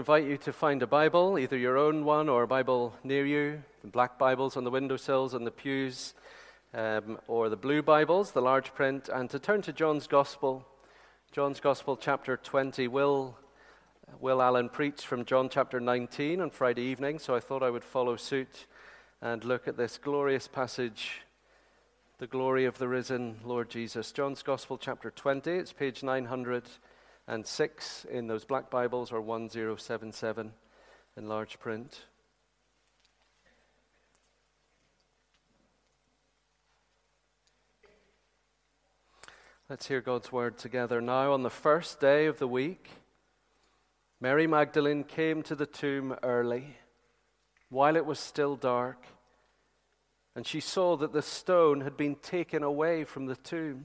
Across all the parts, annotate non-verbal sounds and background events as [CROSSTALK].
invite you to find a Bible, either your own one or a Bible near you, the black Bibles on the windowsills and the pews, um, or the blue Bibles, the large print, and to turn to John's Gospel. John's Gospel, chapter 20. Will, Will Allen preached from John chapter 19 on Friday evening, so I thought I would follow suit and look at this glorious passage, the glory of the risen Lord Jesus. John's Gospel, chapter 20, it's page 900 and 6 in those black Bibles or 1077 in large print. Let's hear God's word together. Now, on the first day of the week, Mary Magdalene came to the tomb early, while it was still dark, and she saw that the stone had been taken away from the tomb.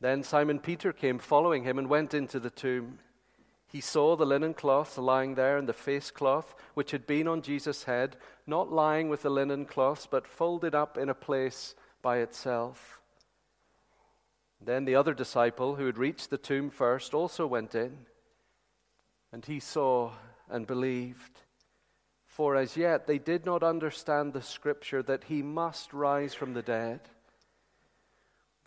Then Simon Peter came following him and went into the tomb. He saw the linen cloths lying there and the face cloth which had been on Jesus' head, not lying with the linen cloths, but folded up in a place by itself. Then the other disciple, who had reached the tomb first, also went in, and he saw and believed. For as yet they did not understand the scripture that he must rise from the dead.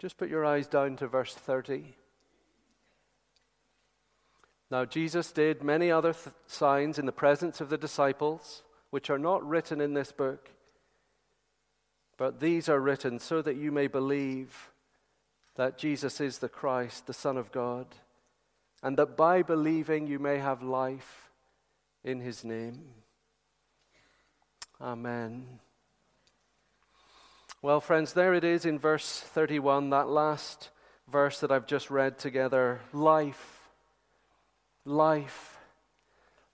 Just put your eyes down to verse 30. Now, Jesus did many other th- signs in the presence of the disciples, which are not written in this book, but these are written so that you may believe that Jesus is the Christ, the Son of God, and that by believing you may have life in his name. Amen. Well, friends, there it is in verse 31, that last verse that I've just read together. Life. Life.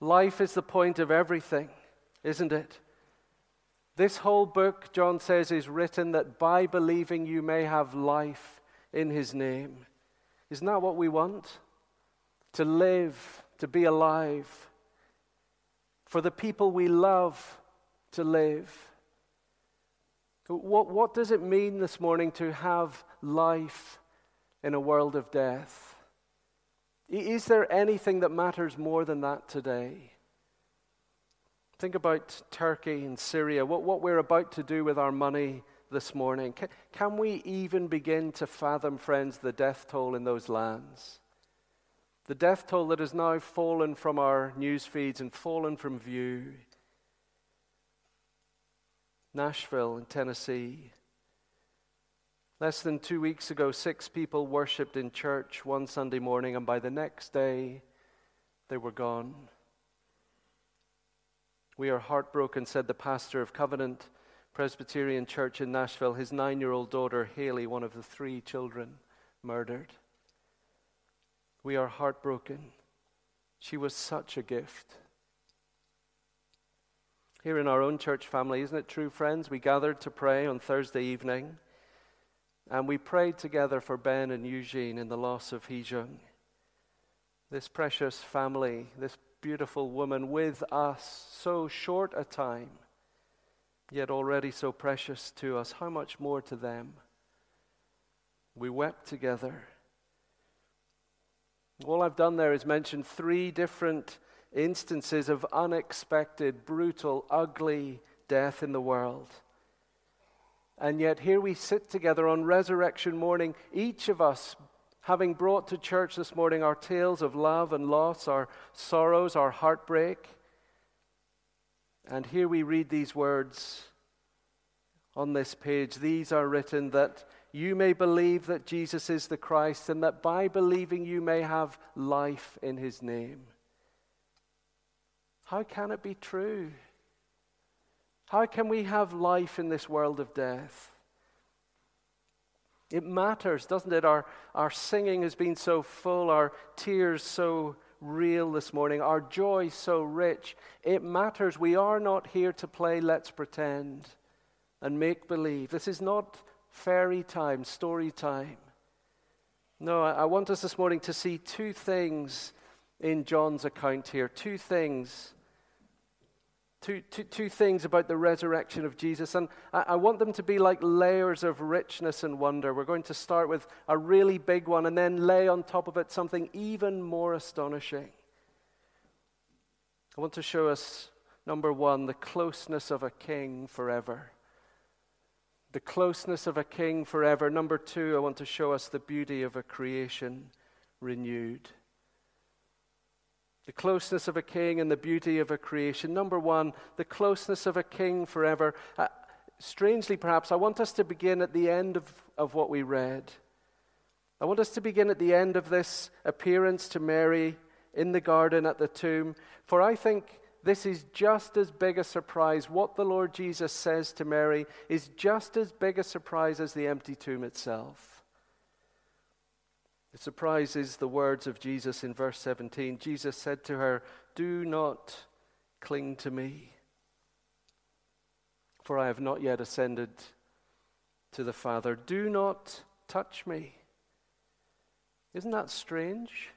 Life is the point of everything, isn't it? This whole book, John says, is written that by believing you may have life in his name. Isn't that what we want? To live, to be alive. For the people we love to live. What, what does it mean this morning to have life in a world of death? Is there anything that matters more than that today? Think about Turkey and Syria, what, what we're about to do with our money this morning. Can, can we even begin to fathom, friends, the death toll in those lands? The death toll that has now fallen from our news feeds and fallen from view. Nashville in Tennessee. Less than two weeks ago, six people worshipped in church one Sunday morning, and by the next day, they were gone. We are heartbroken, said the pastor of Covenant Presbyterian Church in Nashville, his nine year old daughter, Haley, one of the three children, murdered. We are heartbroken. She was such a gift. Here in our own church family, isn't it true, friends? We gathered to pray on Thursday evening, and we prayed together for Ben and Eugene in the loss of Heejung. This precious family, this beautiful woman with us so short a time, yet already so precious to us, how much more to them? We wept together. All I've done there is mention three different instances of unexpected, brutal, ugly death in the world. And yet, here we sit together on resurrection morning, each of us having brought to church this morning our tales of love and loss, our sorrows, our heartbreak. And here we read these words on this page. These are written that you may believe that Jesus is the Christ, and that by believing you may have life in his name. How can it be true? How can we have life in this world of death? It matters, doesn't it? Our, our singing has been so full, our tears so real this morning, our joy so rich. It matters. We are not here to play let's pretend and make believe. This is not fairy time, story time. No, I want us this morning to see two things in John's account here. Two things Two, two, two things about the resurrection of Jesus, and I, I want them to be like layers of richness and wonder. We're going to start with a really big one and then lay on top of it something even more astonishing. I want to show us, number one, the closeness of a king forever. The closeness of a king forever. Number two, I want to show us the beauty of a creation renewed the closeness of a king and the beauty of a creation. Number one, the closeness of a king forever. Uh, strangely, perhaps, I want us to begin at the end of, of what we read. I want us to begin at the end of this appearance to Mary in the garden at the tomb, for I think this is just as big a surprise. What the Lord Jesus says to Mary is just as big a surprise as the empty tomb itself. It surprises the words of Jesus in verse 17. Jesus said to her, Do not cling to me, for I have not yet ascended to the Father. Do not touch me. Isn't that strange?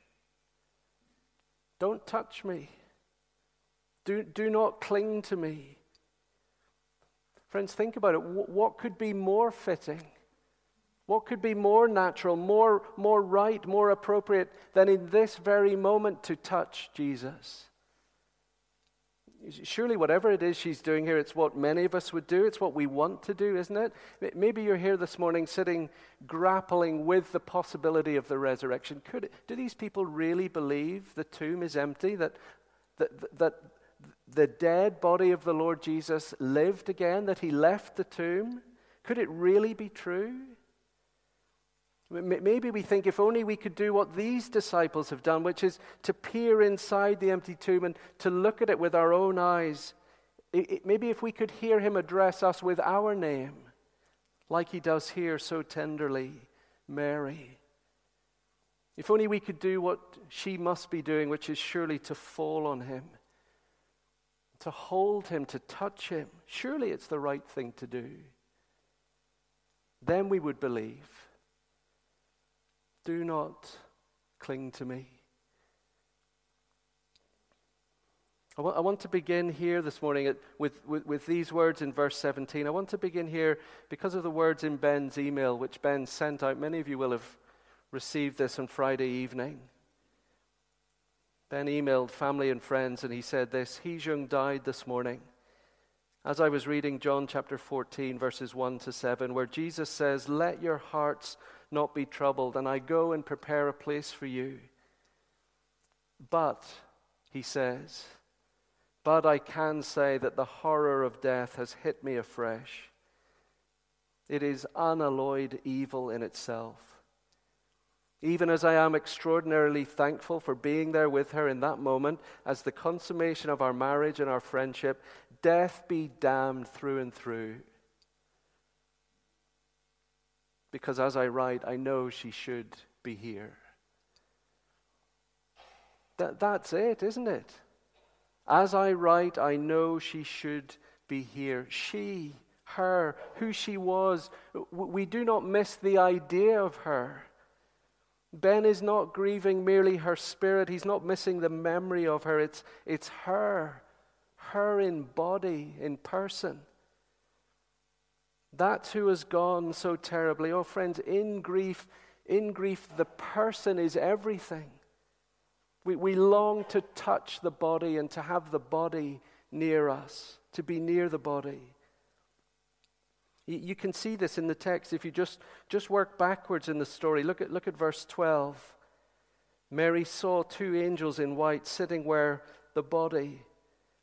Don't touch me. Do, do not cling to me. Friends, think about it. What could be more fitting? What could be more natural, more, more right, more appropriate than in this very moment to touch Jesus? Surely, whatever it is she's doing here, it's what many of us would do. It's what we want to do, isn't it? Maybe you're here this morning sitting, grappling with the possibility of the resurrection. Could do these people really believe the tomb is empty? That, that, that the dead body of the Lord Jesus lived again? That he left the tomb? Could it really be true? Maybe we think if only we could do what these disciples have done, which is to peer inside the empty tomb and to look at it with our own eyes. It, it, maybe if we could hear him address us with our name, like he does here so tenderly, Mary. If only we could do what she must be doing, which is surely to fall on him, to hold him, to touch him. Surely it's the right thing to do. Then we would believe. Do not cling to me. I want, to begin here this morning at, with, with, with these words in verse 17. I want to begin here because of the words in Ben's email, which Ben sent out. Many of you will have received this on Friday evening. Ben emailed family and friends and he said this Heejung died this morning. As I was reading John chapter 14, verses 1 to 7, where Jesus says, Let your hearts not be troubled, and I go and prepare a place for you. But, he says, but I can say that the horror of death has hit me afresh. It is unalloyed evil in itself. Even as I am extraordinarily thankful for being there with her in that moment as the consummation of our marriage and our friendship, death be damned through and through. Because as I write, I know she should be here. That, that's it, isn't it? As I write, I know she should be here. She, her, who she was, we do not miss the idea of her. Ben is not grieving merely her spirit, he's not missing the memory of her. It's, it's her, her in body, in person. That's who has gone so terribly. Oh, friends, in grief, in grief, the person is everything. We, we long to touch the body and to have the body near us, to be near the body. You, can see this in the text if you just, just work backwards in the story. Look at, look at verse 12. Mary saw two angels in white sitting where the body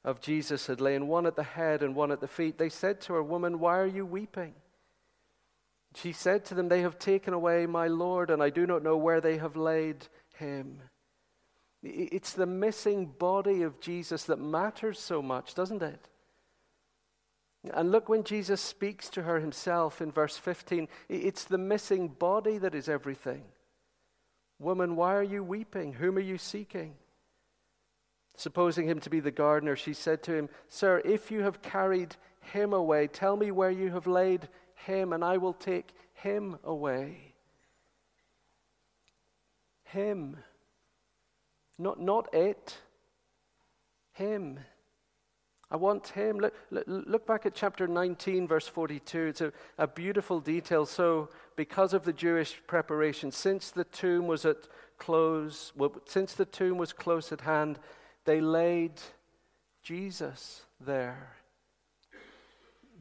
of Jesus had lain, one at the head and one at the feet. They said to her, Woman, why are you weeping? She said to them, They have taken away my Lord, and I do not know where they have laid him. It's the missing body of Jesus that matters so much, doesn't it? And look when Jesus speaks to her himself in verse 15, it's the missing body that is everything. Woman, why are you weeping? Whom are you seeking? Supposing him to be the gardener, she said to him, Sir, if you have carried him away, tell me where you have laid him, and I will take him away. Him. Not, not it, Him. I want Him. Look, look, back at chapter 19, verse 42. It's a, a beautiful detail. So, because of the Jewish preparation, since the tomb was at close, well, since the tomb was close at hand, they laid Jesus there.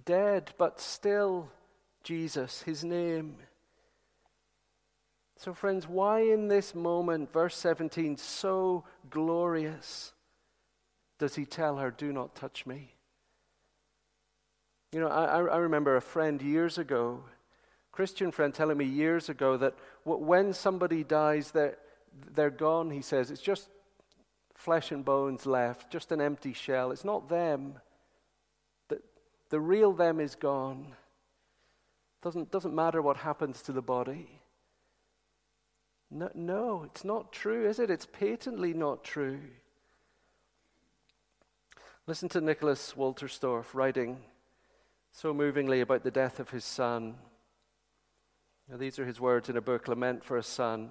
Dead, but still Jesus, his name. So, friends, why in this moment, verse 17, so glorious, does he tell her, Do not touch me? You know, I, I remember a friend years ago, Christian friend, telling me years ago that when somebody dies, they're, they're gone, he says. It's just flesh and bones left, just an empty shell. It's not them. The, the real them is gone. Doesn't, doesn't matter what happens to the body. No, no, it's not true, is it? It's patently not true. Listen to Nicholas Wolterstorff writing so movingly about the death of his son. Now, these are his words in a book, Lament for a Son.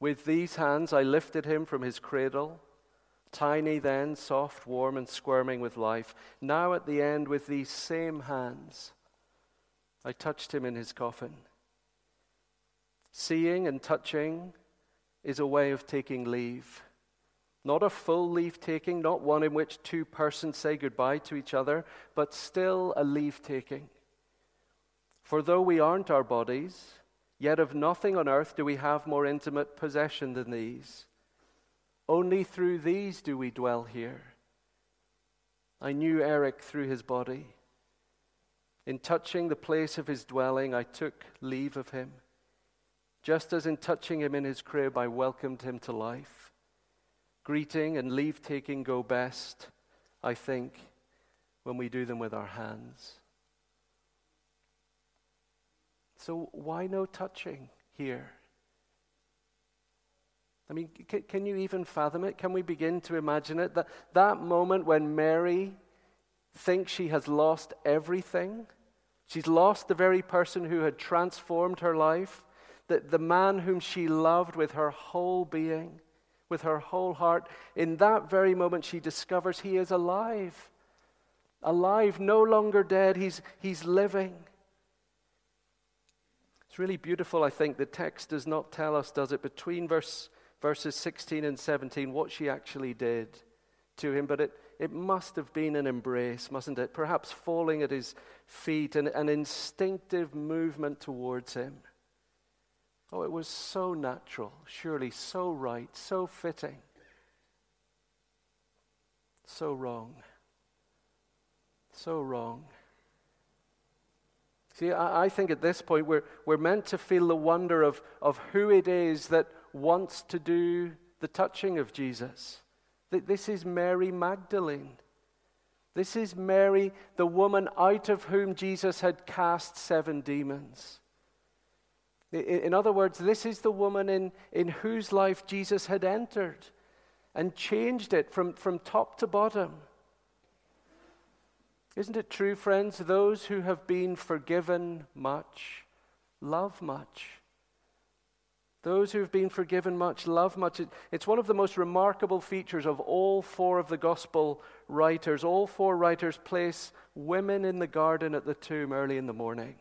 With these hands I lifted him from his cradle, tiny then, soft, warm, and squirming with life. Now at the end, with these same hands, I touched him in his coffin. Seeing and touching is a way of taking leave. Not a full leave taking, not one in which two persons say goodbye to each other, but still a leave taking. For though we aren't our bodies, yet of nothing on earth do we have more intimate possession than these. Only through these do we dwell here. I knew Eric through his body. In touching the place of his dwelling, I took leave of him. Just as in touching him in his crib, I welcomed him to life. Greeting and leave taking go best, I think, when we do them with our hands. So, why no touching here? I mean, can, can, you even fathom it? Can we begin to imagine it? That, that moment when Mary thinks she has lost everything, she's lost the very person who had transformed her life, that the man whom she loved with her whole being, with her whole heart, in that very moment she discovers he is alive. Alive, no longer dead, he's, he's living. It's really beautiful, I think. The text does not tell us, does it, between verse, verses 16 and 17, what she actually did to him, but it, it must have been an embrace, mustn't it? Perhaps falling at his feet and an instinctive movement towards him. Oh, it was so natural, surely so right, so fitting, so wrong, so wrong. See, I, I think at this point we're, we're meant to feel the wonder of, of who it is that wants to do the touching of Jesus. This is Mary Magdalene. This is Mary, the woman out of whom Jesus had cast seven demons. In other words, this is the woman in, in whose life Jesus had entered and changed it from, from top to bottom. Isn't it true, friends? Those who have been forgiven much love much. Those who have been forgiven much love much. It's one of the most remarkable features of all four of the gospel writers. All four writers place women in the garden at the tomb early in the morning.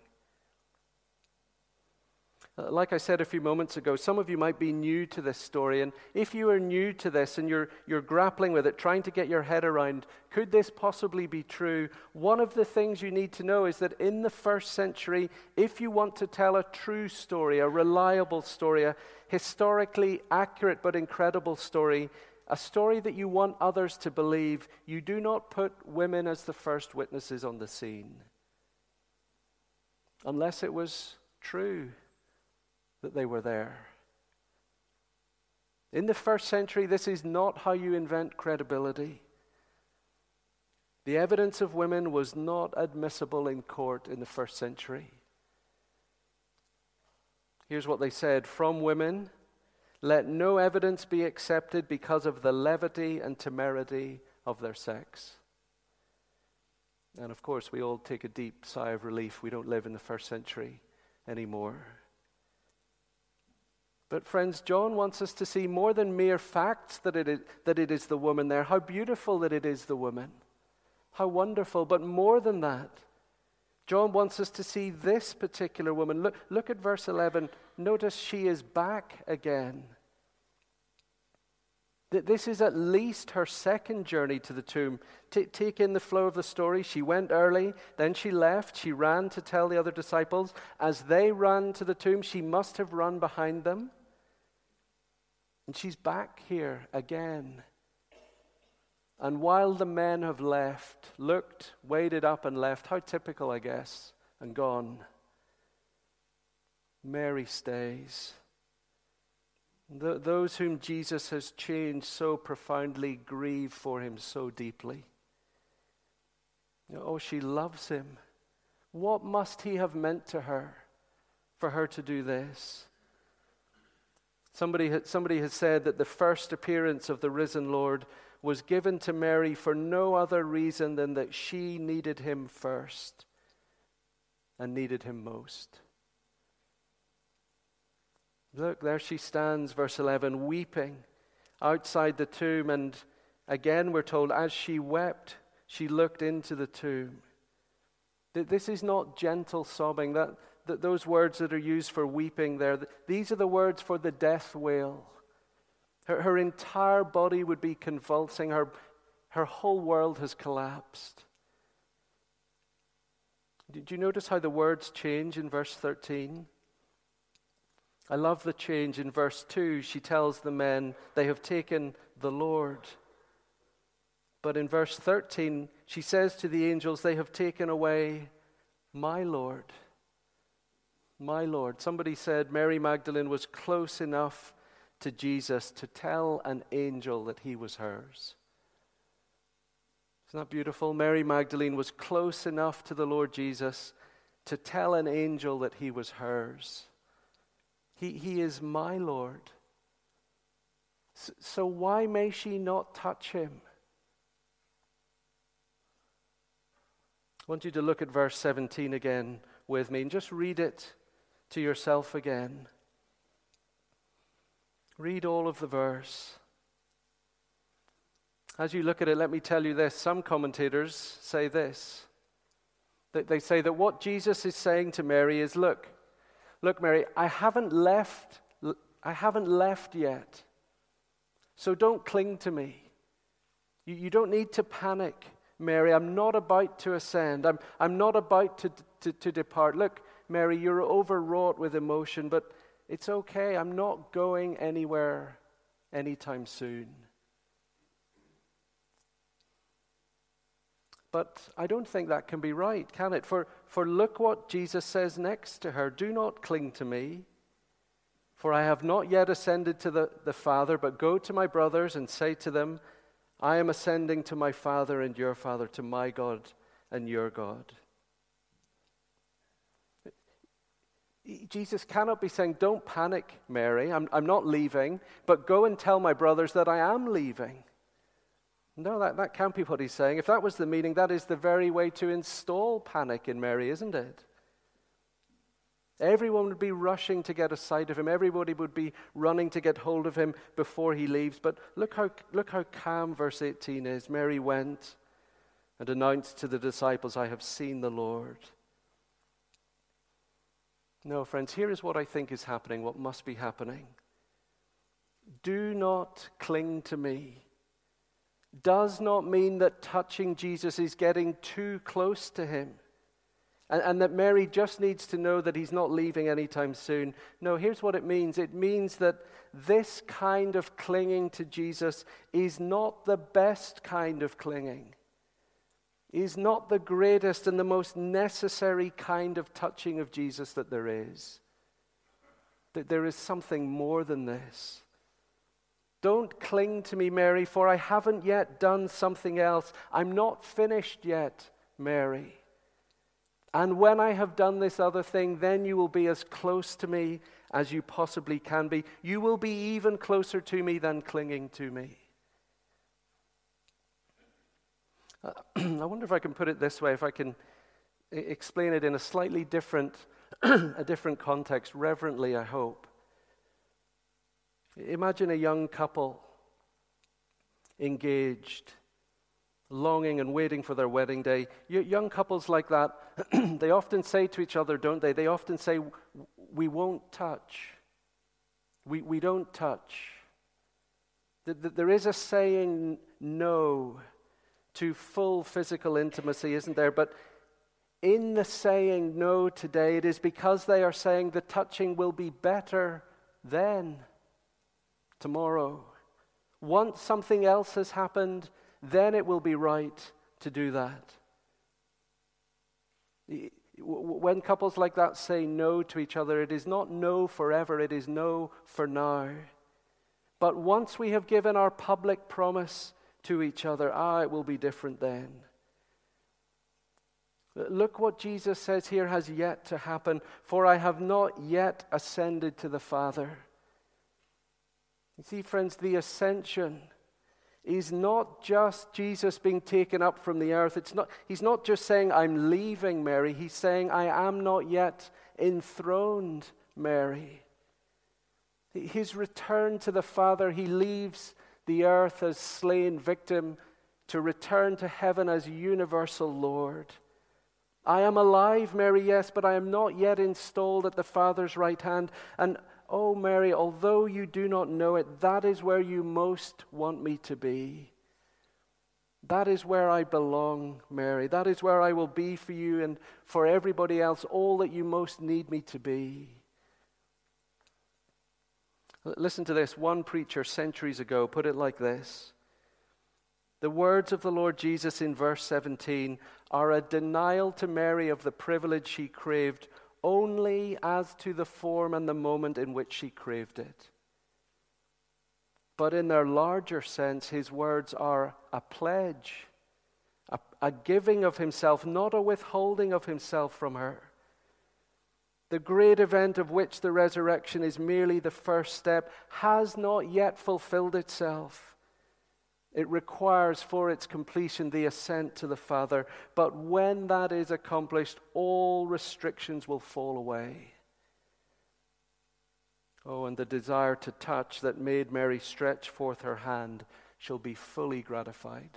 Uh, like I said a few moments ago, some of you might be new to this story. And if you are new to this and you're, you're grappling with it, trying to get your head around, could this possibly be true? One of the things you need to know is that in the first century, if you want to tell a true story, a reliable story, a historically accurate but incredible story, a story that you want others to believe, you do not put women as the first witnesses on the scene. Unless it was true that they were there. In the first century, this is not how you invent credibility. The evidence of women was not admissible in court in the first century. Here's what they said From women, let no evidence be accepted because of the levity and temerity of their sex. And of course, we all take a deep sigh of relief. We don't live in the first century anymore. But, friends, John wants us to see more than mere facts that it, is, that it is the woman there, how beautiful that it is the woman, how wonderful, but more than that. John wants us to see this particular woman. Look, look at verse 11. Notice she is back again. That this is at least her second journey to the tomb. T- take in the flow of the story. She went early, then she left. She ran to tell the other disciples. As they ran to the tomb, she must have run behind them. And she's back here again. And while the men have left, looked, waded up, and left, how typical, I guess, and gone, Mary stays. Those whom Jesus has changed so profoundly grieve for him so deeply. Oh, she loves him. What must he have meant to her for her to do this? Somebody, somebody has said that the first appearance of the risen Lord was given to Mary for no other reason than that she needed him first and needed him most. Look, there she stands, verse 11, weeping outside the tomb. And again, we're told, as she wept, she looked into the tomb. This is not gentle sobbing. That, that those words that are used for weeping there, these are the words for the death wail. Her, her entire body would be convulsing, her, her whole world has collapsed. Did you notice how the words change in verse 13? I love the change in verse 2. She tells the men, They have taken the Lord. But in verse 13, she says to the angels, They have taken away my Lord my Lord. Somebody said Mary Magdalene was close enough to Jesus to tell an angel that he was hers. Isn't that beautiful? Mary Magdalene was close enough to the Lord Jesus to tell an angel that he was hers. He, he is my Lord. So, so why may she not touch him? I want you to look at verse 17 again with me and just read it to yourself again. Read all of the verse. As you look at it, let me tell you this. Some commentators say this. They say that what Jesus is saying to Mary is, look, look, Mary, I haven't left, I haven't left yet. So don't cling to me. You, you don't need to panic, Mary. I'm not about to ascend. I'm, I'm not about to, to, to depart. Look, Mary, you're overwrought with emotion, but it's okay. I'm not going anywhere anytime soon. But I don't think that can be right, can it? For, for look what Jesus says next to her Do not cling to me, for I have not yet ascended to the, the Father, but go to my brothers and say to them, I am ascending to my Father and your Father, to my God and your God. Jesus cannot be saying, Don't panic, Mary. I'm, I'm not leaving, but go and tell my brothers that I am leaving. No, that, that can't be what he's saying. If that was the meaning, that is the very way to install panic in Mary, isn't it? Everyone would be rushing to get a sight of him. Everybody would be running to get hold of him before he leaves. But look how, look how calm verse 18 is. Mary went and announced to the disciples, I have seen the Lord. No, friends, here is what I think is happening, what must be happening. Do not cling to me does not mean that touching Jesus is getting too close to him. And, and, that Mary just needs to know that he's not leaving anytime soon. No, here's what it means it means that this kind of clinging to Jesus is not the best kind of clinging, is not the greatest and the most necessary kind of touching of Jesus that there is. That there is something more than this. Don't cling to me, Mary, for I haven't yet done something else. I'm not finished yet, Mary. And when I have done this other thing, then you will be as close to me as you possibly can be. You will be even closer to me than clinging to me. Uh, [CLEARS THROAT] I wonder if I can put it this way, if I can explain it in a slightly different, [CLEARS THROAT] a different context, reverently, I hope. Imagine a young couple engaged, longing and waiting for their wedding day. Young couples like that, [CLEARS THROAT] they often say to each other, don't they? They often say, We won't touch. We, we don't touch. There is a saying no to full physical intimacy, isn't there? But in the saying no today, it is because they are saying the touching will be better then tomorrow. Once something else has happened, then it will be right to do that. When couples like that say no to each other, it is not no forever, it is no for now. But once we have given our public promise to each other, ah, it will be different then. Look what Jesus says here has yet to happen. For I have not yet ascended to the Father. You see, friends, the ascension is not just Jesus being taken up from the earth. It's not, he's not just saying, I'm leaving Mary. He's saying, I am not yet enthroned Mary. His return to the Father, he leaves the earth as slain victim to return to heaven as universal Lord. I am alive, Mary, yes, but I am not yet installed at the Father's right hand. And Oh, Mary, although you do not know it, that is where you most want me to be. That is where I belong, Mary. That is where I will be for you and for everybody else, all that you most need me to be. Listen to this. One preacher centuries ago put it like this The words of the Lord Jesus in verse 17 are a denial to Mary of the privilege she craved only as to the form and the moment in which she craved it. But in their larger sense, his words are a pledge, a, a, giving of himself, not a withholding of himself from her. The great event of which the resurrection is merely the first step has not yet fulfilled itself. It requires for its completion the ascent to the Father. But when that is accomplished, all restrictions will fall away. Oh, and the desire to touch that made Mary stretch forth her hand shall be fully gratified.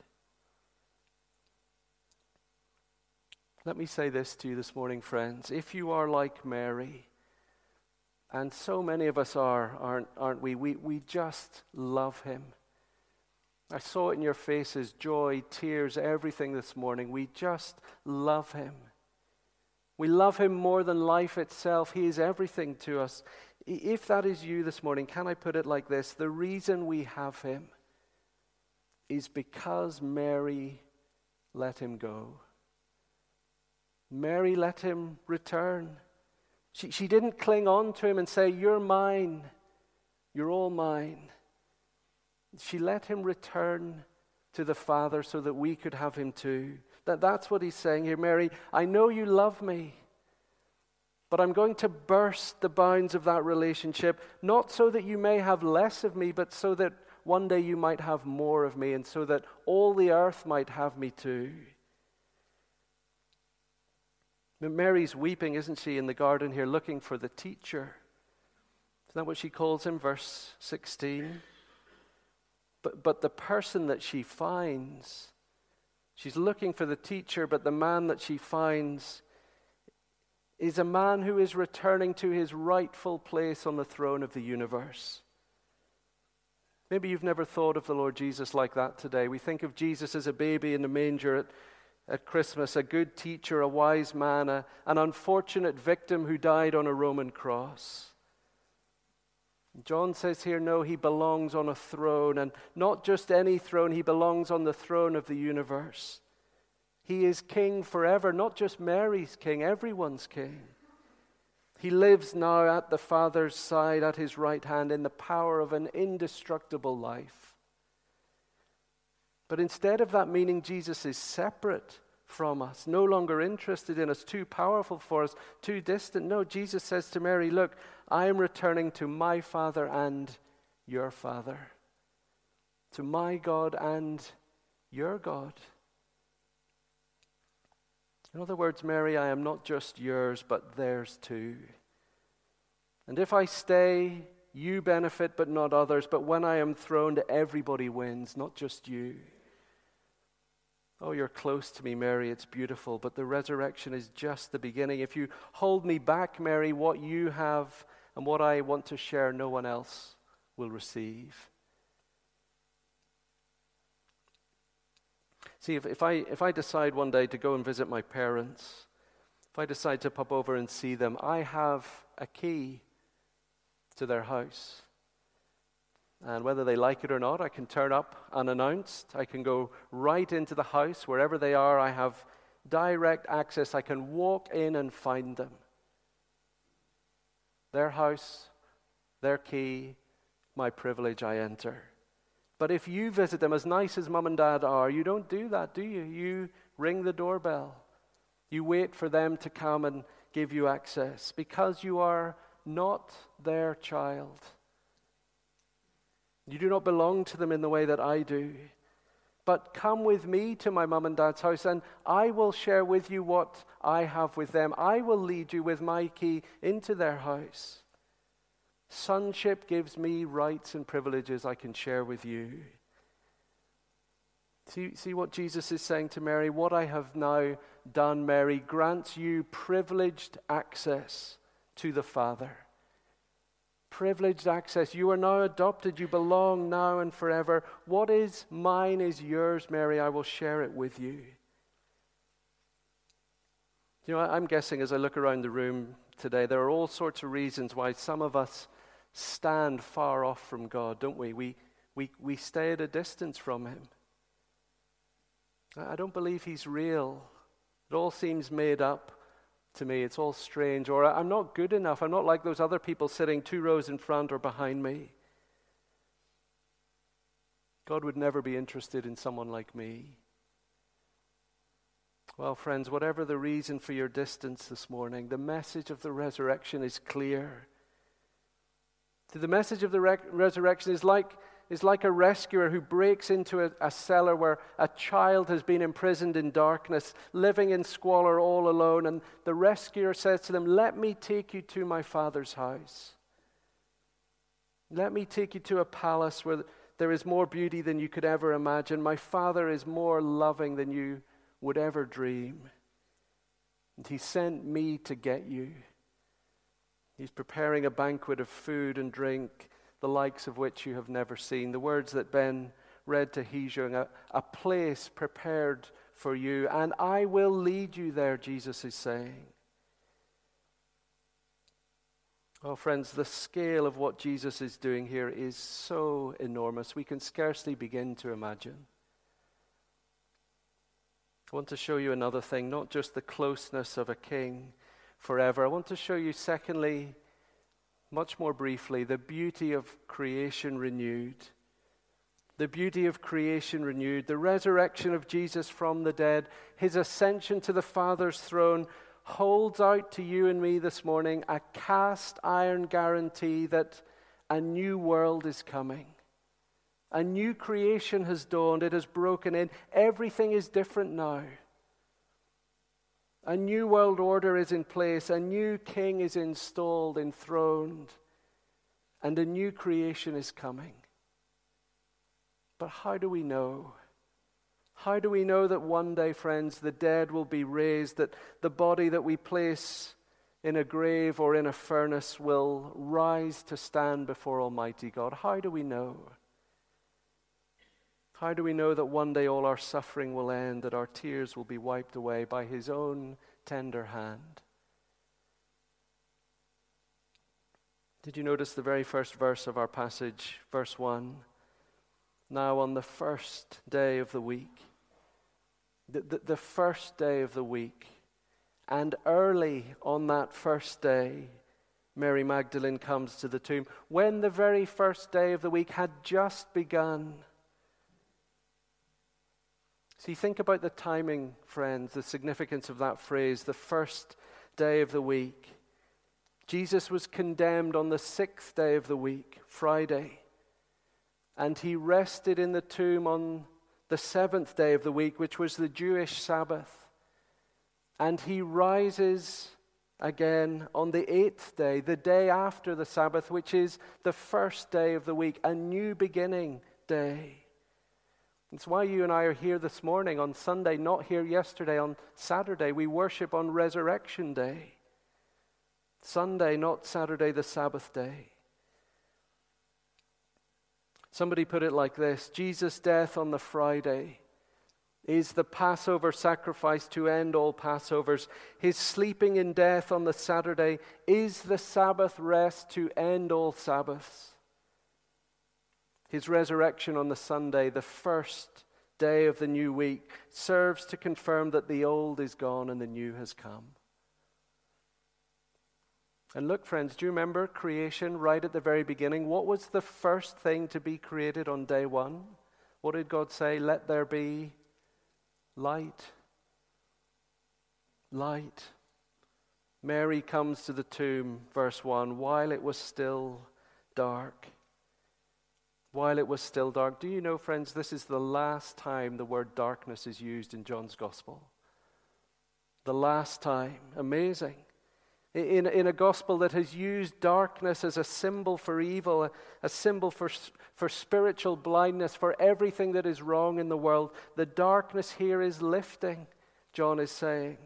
Let me say this to you this morning, friends. If you are like Mary, and so many of us are, aren't, aren't we? we? We just love him. I saw it in your faces joy, tears, everything this morning. We just love him. We love him more than life itself. He is everything to us. If that is you this morning, can I put it like this? The reason we have him is because Mary let him go. Mary let him return. She, she didn't cling on to him and say, You're mine. You're all mine. She let him return to the Father so that we could have him too. That, that's what he's saying here. Mary, I know you love me, but I'm going to burst the bounds of that relationship, not so that you may have less of me, but so that one day you might have more of me, and so that all the earth might have me too. Mary's weeping, isn't she, in the garden here, looking for the teacher. Isn't that what she calls him, verse 16? But, but the person that she finds, she's looking for the teacher, but the man that she finds is a man who is returning to his rightful place on the throne of the universe. Maybe you've never thought of the Lord Jesus like that today. We think of Jesus as a baby in the manger at, at Christmas, a good teacher, a wise man, a, an unfortunate victim who died on a Roman cross. John says here, no, he belongs on a throne, and not just any throne, he belongs on the throne of the universe. He is king forever, not just Mary's king, everyone's king. He lives now at the Father's side, at his right hand, in the power of an indestructible life. But instead of that meaning, Jesus is separate from us, no longer interested in us, too powerful for us, too distant. No, Jesus says to Mary, Look, I am returning to my Father and your Father, to my God and your God. In other words, Mary, I am not just yours, but theirs too. And if I stay, you benefit, but not others. But when I am throned, everybody wins, not just you. Oh, you're close to me, Mary. It's beautiful. But the resurrection is just the beginning. If you hold me back, Mary, what you have and what I want to share, no one else will receive. See, if, if, I, if I decide one day to go and visit my parents, if I decide to pop over and see them, I have a key to their house. And whether they like it or not, I can turn up unannounced. I can go right into the house, wherever they are. I have direct access. I can walk in and find them. Their house, their key, my privilege, I enter. But if you visit them, as nice as mum and dad are, you don't do that, do you? You ring the doorbell. You wait for them to come and give you access because you are not their child. You do not belong to them in the way that I do. But come with me to my mum and dad's house, and I will share with you what I have with them. I will lead you with my key into their house. Sonship gives me rights and privileges I can share with you. See, see what Jesus is saying to Mary? What I have now done, Mary, grants you privileged access to the Father privileged access. You are now adopted. You belong now and forever. What is mine is yours, Mary. I will share it with you. You know, I'm guessing as I look around the room today, there are all sorts of reasons why some of us stand far off from God, don't we? We, we, we stay at a distance from Him. I don't believe He's real. It all seems made up to me. It's all strange. Or I'm not good enough. I'm not like those other people sitting two rows in front or behind me. God would never be interested in someone like me. Well, friends, whatever the reason for your distance this morning, the message of the resurrection is clear. The message of the re- resurrection is like is like a rescuer who breaks into a, a, cellar where a child has been imprisoned in darkness, living in squalor all alone. And the rescuer says to them, Let me take you to my father's house. Let me take you to a palace where there is more beauty than you could ever imagine. My father is more loving than you would ever dream. And he sent me to get you. He's preparing a banquet of food and drink the likes of which you have never seen. The words that Ben read to Heejung, a, a place prepared for you, and I will lead you there, Jesus is saying. Oh, friends, the scale of what Jesus is doing here is so enormous, we can scarcely begin to imagine. I want to show you another thing, not just the closeness of a king forever. I want to show you, secondly, much more briefly, the beauty of creation renewed. The beauty of creation renewed, the resurrection of Jesus from the dead, his ascension to the Father's throne holds out to you and me this morning a cast iron guarantee that a new world is coming. A new creation has dawned, it has broken in. Everything is different now. A new world order is in place, a new king is installed, enthroned, and a new creation is coming. But how do we know? How do we know that one day, friends, the dead will be raised, that the body that we place in a grave or in a furnace will rise to stand before Almighty God? How do we know? How do we know that one day all our suffering will end, that our tears will be wiped away by His own tender hand? Did you notice the very first verse of our passage, verse 1? Now, on the first day of the week, the, the, the first day of the week. And early on that first day, Mary Magdalene comes to the tomb. When the very first day of the week had just begun. See, think about the timing, friends, the significance of that phrase, the first day of the week. Jesus was condemned on the sixth day of the week, Friday, and he rested in the tomb on the seventh day of the week, which was the Jewish Sabbath. And he rises again on the eighth day, the day after the Sabbath, which is the first day of the week, a new beginning day. It's why you and I are here this morning on Sunday, not here yesterday on Saturday. We worship on Resurrection Day. Sunday, not Saturday, the Sabbath day. Somebody put it like this Jesus' death on the Friday is the Passover sacrifice to end all Passovers. His sleeping in death on the Saturday is the Sabbath rest to end all Sabbaths. His resurrection on the Sunday, the first day of the new week, serves to confirm that the old is gone and the new has come. And look, friends, do you remember creation right at the very beginning? What was the first thing to be created on day one? What did God say? Let there be light. Light. Mary comes to the tomb, verse 1, while it was still dark. While it was still dark. Do you know, friends, this is the last time the word darkness is used in John's gospel? The last time. Amazing in, in a gospel that has used darkness as a symbol for evil, a, a, symbol for, for spiritual blindness, for everything that is wrong in the world. The darkness here is lifting, John is saying.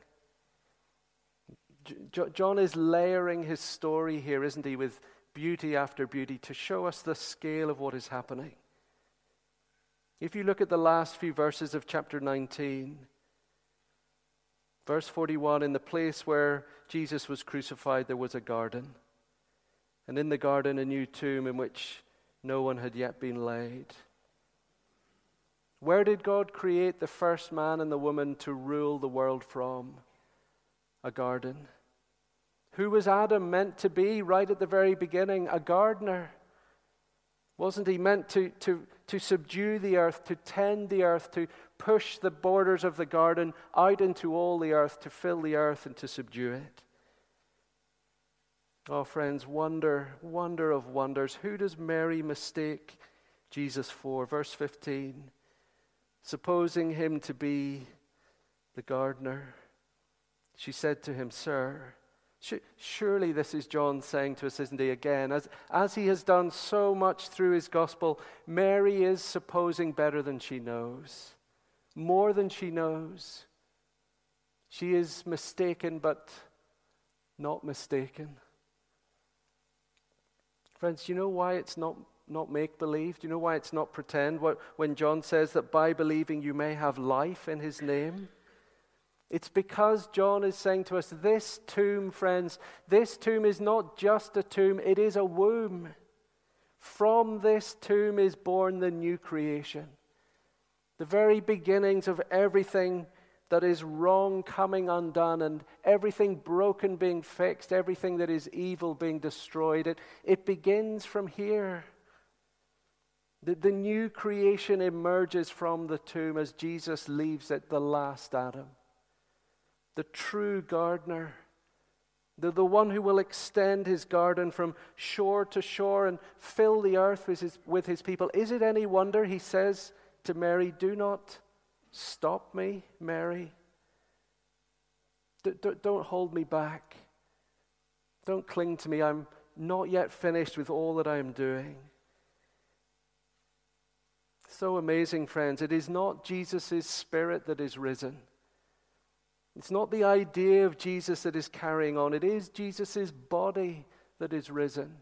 J- John is layering his story here, isn't he, with beauty after beauty to show us the scale of what is happening. If you look at the last few verses of chapter 19, Verse 41 In the place where Jesus was crucified, there was a garden. And in the garden, a new tomb in which no one had yet been laid. Where did God create the first man and the woman to rule the world from? A garden. Who was Adam meant to be right at the very beginning? A gardener. Wasn't he meant to, to, to subdue the earth, to tend the earth, to push the borders of the garden out into all the earth, to fill the earth and to subdue it? Oh, friends, wonder, wonder of wonders. Who does Mary mistake Jesus for? Verse 15. Supposing him to be the gardener, she said to him, Sir, Surely this is John saying to us, isn't he, again? As, as he has done so much through his gospel, Mary is supposing better than she knows, more than she knows. She is mistaken, but not mistaken. Friends, do you know why it's not not make believe? Do you know why it's not pretend? What, when John says that by believing you may have life in his name? It's because John is saying to us this tomb, friends, this tomb is not just a tomb, it is a womb. From this tomb is born the new creation. The very beginnings of everything that is wrong coming undone and everything broken being fixed, everything that is evil being destroyed. It, it begins from here. The, the new creation emerges from the tomb as Jesus leaves it, the last Adam. The true gardener, the, the one who will extend his garden from shore to shore and fill the earth with his, with his people. Is it any wonder he says to Mary, Do not stop me, Mary? D- d- don't hold me back. Don't cling to me. I'm not yet finished with all that I am doing. So amazing, friends. It is not Jesus' spirit that is risen. It's not the idea of Jesus that is carrying on. It is Jesus' body that is risen.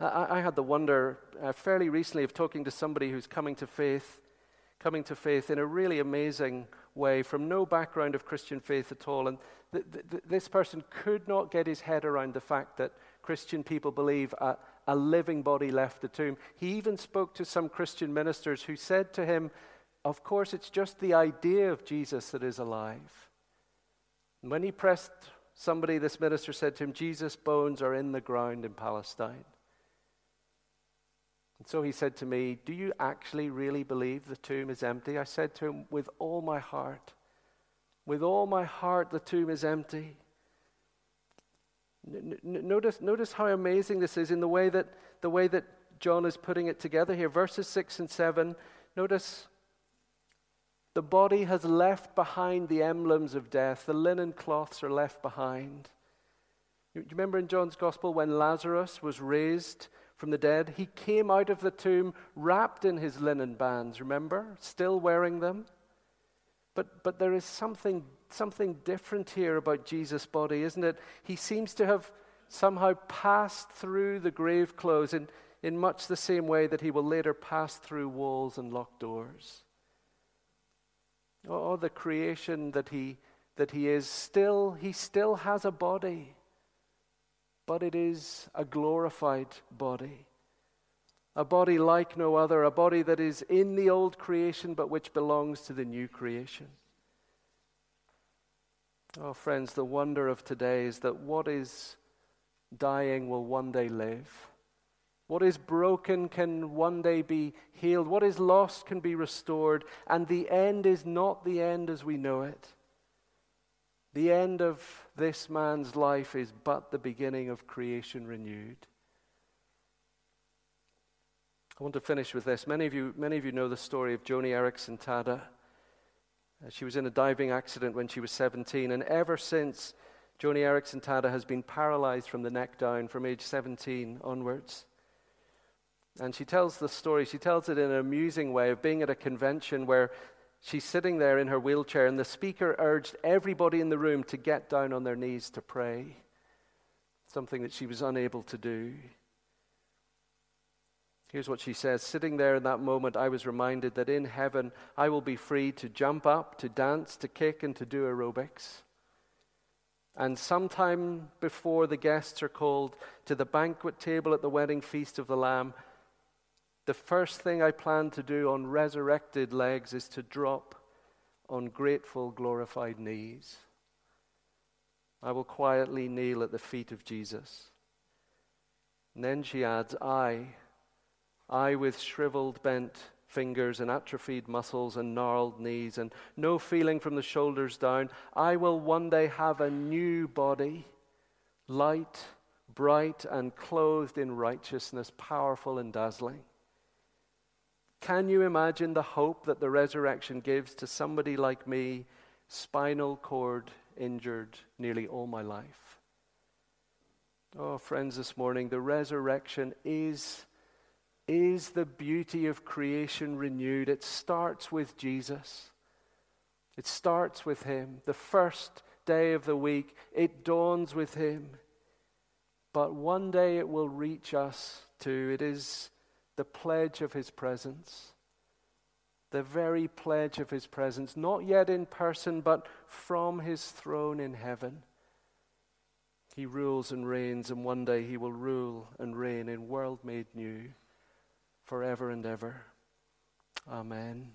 I, I had the wonder uh, fairly recently of talking to somebody who's coming to faith, coming to faith in a really amazing way from no background of Christian faith at all. And th- th- this person could not get his head around the fact that Christian people believe a, a living body left the tomb. He even spoke to some Christian ministers who said to him, Of course, it's just the idea of Jesus that is alive. When he pressed somebody, this minister said to him, Jesus' bones are in the ground in Palestine. And so he said to me, Do you actually really believe the tomb is empty? I said to him, With all my heart. With all my heart, the tomb is empty. Notice, notice how amazing this is in the way, that, the way that John is putting it together here. Verses 6 and 7. Notice the body has left behind the emblems of death, the linen cloths are left behind. Do you remember in John's Gospel when Lazarus was raised from the dead. He came out of the tomb wrapped in his linen bands, remember? Still wearing them. But, but there is something, something different here about Jesus' body, isn't it? He seems to have somehow passed through the grave clothes in, in much the same way that he will later pass through walls and locked doors. Oh, the creation that he, that he is, still, he still has a body but it is a glorified body. A body like no other, a body that is in the old creation but which belongs to the new creation. Oh, friends, the wonder of today is that what is dying will one day live. What is broken can one day be healed. What is lost can be restored. And the end is not the end as we know it. The end of this man's life is but the beginning of creation renewed. I want to finish with this. Many of you, many of you know the story of Joni Eareckson Tada. Uh, she was in a diving accident when she was 17, and ever since, Joni Eareckson Tada has been paralyzed from the neck down from age 17 onwards. And she tells the story, she tells it in an amusing way of being at a convention where She's sitting there in her wheelchair, and the speaker urged everybody in the room to get down on their knees to pray, something that she was unable to do. Here's what she says Sitting there in that moment, I was reminded that in heaven I will be free to jump up, to dance, to kick, and to do aerobics. And sometime before the guests are called to the banquet table at the wedding feast of the Lamb, the first thing I plan to do on resurrected legs is to drop on grateful, glorified knees. I will quietly kneel at the feet of Jesus. And then she adds, I, I with shriveled, bent fingers and atrophied muscles and gnarled knees and no feeling from the shoulders down, I will one day have a new body, light, bright, and clothed in righteousness, powerful and dazzling. Can you imagine the hope that the resurrection gives to somebody like me, spinal cord injured nearly all my life? Oh, friends, this morning, the resurrection is, is the beauty of creation renewed. It starts with Jesus, it starts with Him. The first day of the week, it dawns with Him. But one day it will reach us too. It is the pledge of his presence, the very pledge of his presence, not yet in person, but from his throne in heaven. He rules and reigns, and one day he will rule and reign in world made new forever and ever. Amen.